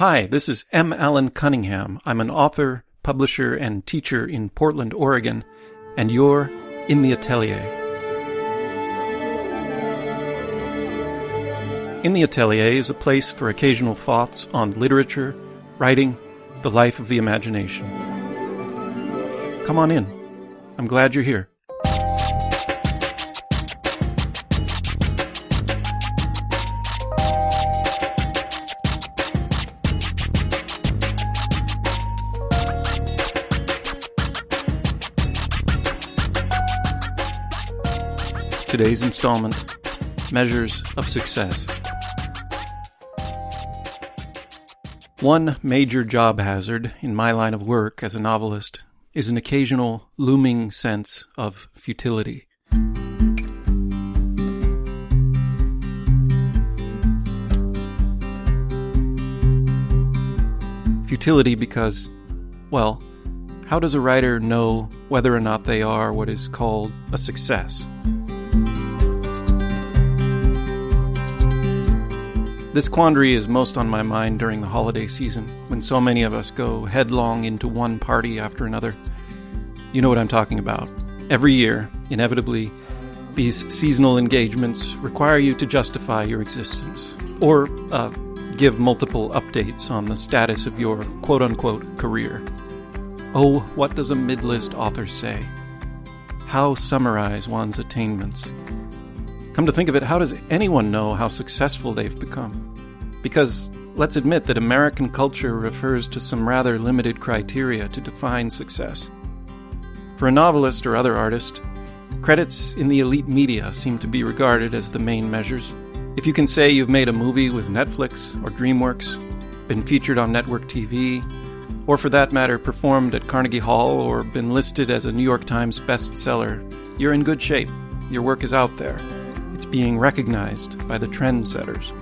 Hi, this is M. Allen Cunningham. I'm an author, publisher, and teacher in Portland, Oregon, and you're in the Atelier. In the Atelier is a place for occasional thoughts on literature, writing, the life of the imagination. Come on in. I'm glad you're here. Today's installment Measures of Success. One major job hazard in my line of work as a novelist is an occasional looming sense of futility. Futility because, well, how does a writer know whether or not they are what is called a success? This quandary is most on my mind during the holiday season, when so many of us go headlong into one party after another. You know what I'm talking about. Every year, inevitably, these seasonal engagements require you to justify your existence, or uh, give multiple updates on the status of your quote unquote career. Oh, what does a mid list author say? How summarize one's attainments? Come to think of it, how does anyone know how successful they've become? Because let's admit that American culture refers to some rather limited criteria to define success. For a novelist or other artist, credits in the elite media seem to be regarded as the main measures. If you can say you've made a movie with Netflix or DreamWorks, been featured on network TV, or for that matter, performed at Carnegie Hall or been listed as a New York Times bestseller, you're in good shape. Your work is out there being recognized by the trendsetters.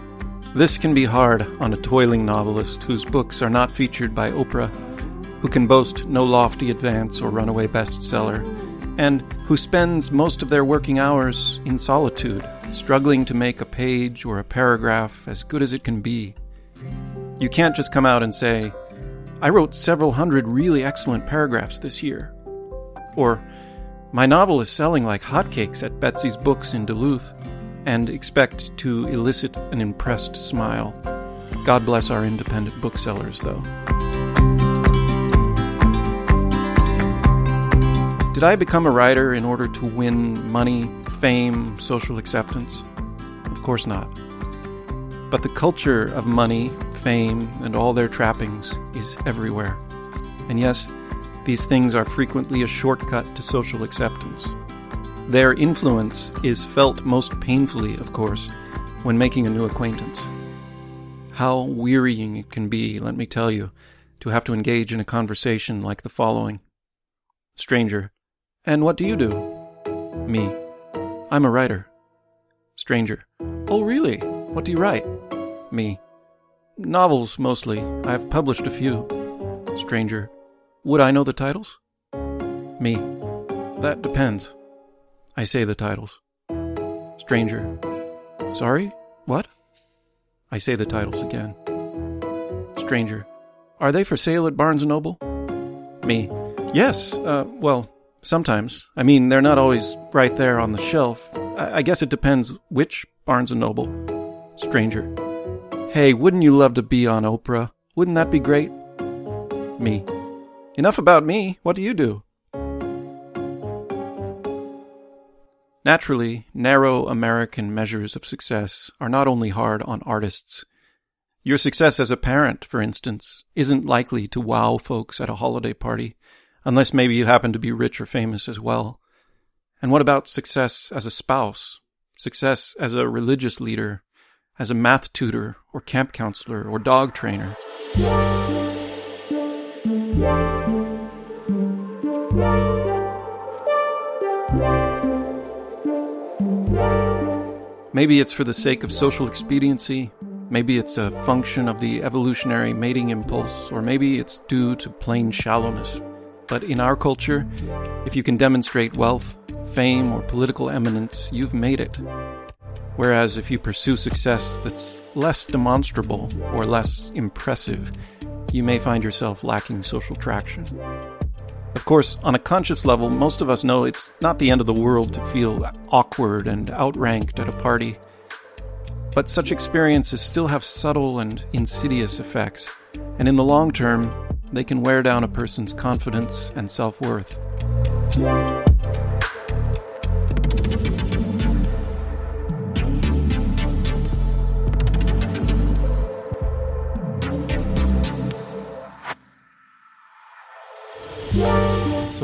This can be hard on a toiling novelist whose books are not featured by Oprah, who can boast no lofty advance or runaway bestseller, and who spends most of their working hours in solitude, struggling to make a page or a paragraph as good as it can be. You can't just come out and say, I wrote several hundred really excellent paragraphs this year. Or, my novel is selling like hotcakes at Betsy's Books in Duluth and expect to elicit an impressed smile. God bless our independent booksellers, though. Did I become a writer in order to win money, fame, social acceptance? Of course not. But the culture of money, fame, and all their trappings is everywhere. And yes, these things are frequently a shortcut to social acceptance. Their influence is felt most painfully, of course, when making a new acquaintance. How wearying it can be, let me tell you, to have to engage in a conversation like the following Stranger, and what do you do? Me, I'm a writer. Stranger, oh really? What do you write? Me, novels mostly. I've published a few. Stranger, would I know the titles? Me, that depends. I say the titles. Stranger. Sorry? What? I say the titles again. Stranger. Are they for sale at Barnes & Noble? Me. Yes, uh, well, sometimes. I mean, they're not always right there on the shelf. I, I guess it depends which Barnes & Noble. Stranger. Hey, wouldn't you love to be on Oprah? Wouldn't that be great? Me. Enough about me. What do you do? Naturally, narrow American measures of success are not only hard on artists. Your success as a parent, for instance, isn't likely to wow folks at a holiday party, unless maybe you happen to be rich or famous as well. And what about success as a spouse? Success as a religious leader, as a math tutor, or camp counselor, or dog trainer? Maybe it's for the sake of social expediency, maybe it's a function of the evolutionary mating impulse, or maybe it's due to plain shallowness. But in our culture, if you can demonstrate wealth, fame, or political eminence, you've made it. Whereas if you pursue success that's less demonstrable or less impressive, you may find yourself lacking social traction. Of course, on a conscious level, most of us know it's not the end of the world to feel awkward and outranked at a party. But such experiences still have subtle and insidious effects, and in the long term, they can wear down a person's confidence and self worth.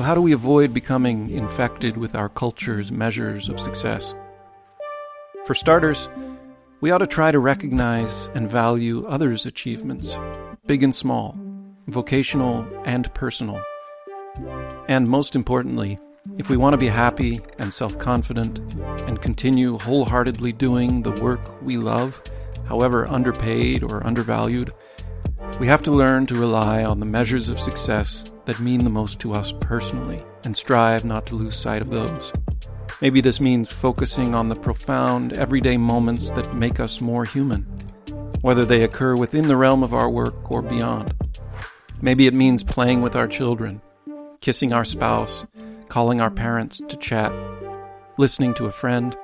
How do we avoid becoming infected with our culture's measures of success? For starters, we ought to try to recognize and value others' achievements, big and small, vocational and personal. And most importantly, if we want to be happy and self confident and continue wholeheartedly doing the work we love, however underpaid or undervalued, we have to learn to rely on the measures of success that mean the most to us personally and strive not to lose sight of those. Maybe this means focusing on the profound, everyday moments that make us more human, whether they occur within the realm of our work or beyond. Maybe it means playing with our children, kissing our spouse, calling our parents to chat, listening to a friend,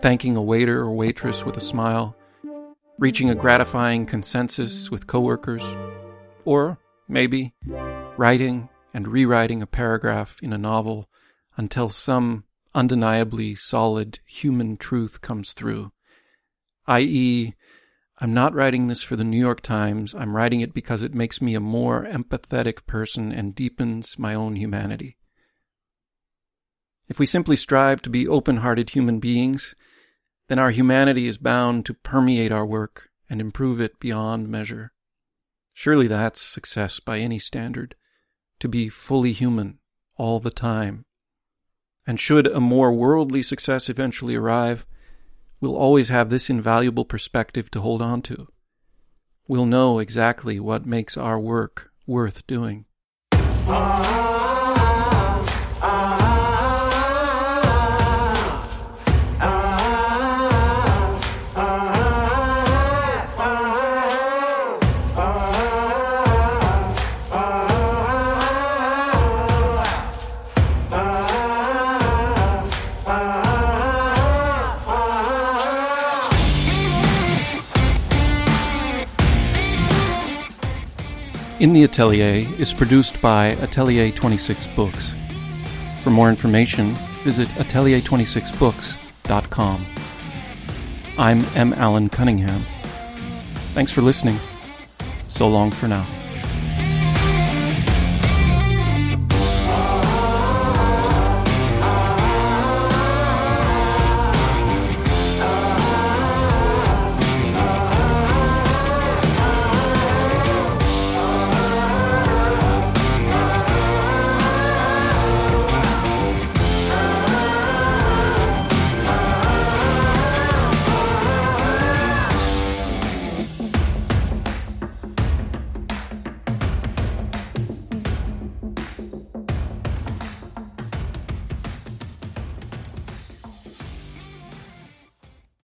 thanking a waiter or waitress with a smile, reaching a gratifying consensus with coworkers, or maybe writing and rewriting a paragraph in a novel until some undeniably solid human truth comes through. I.e., I'm not writing this for the New York Times, I'm writing it because it makes me a more empathetic person and deepens my own humanity. If we simply strive to be open hearted human beings, then our humanity is bound to permeate our work and improve it beyond measure. Surely that's success by any standard, to be fully human all the time. And should a more worldly success eventually arrive, we'll always have this invaluable perspective to hold on to. We'll know exactly what makes our work worth doing. Ah. In the Atelier is produced by Atelier 26 Books. For more information, visit atelier26books.com. I'm M. Allen Cunningham. Thanks for listening. So long for now.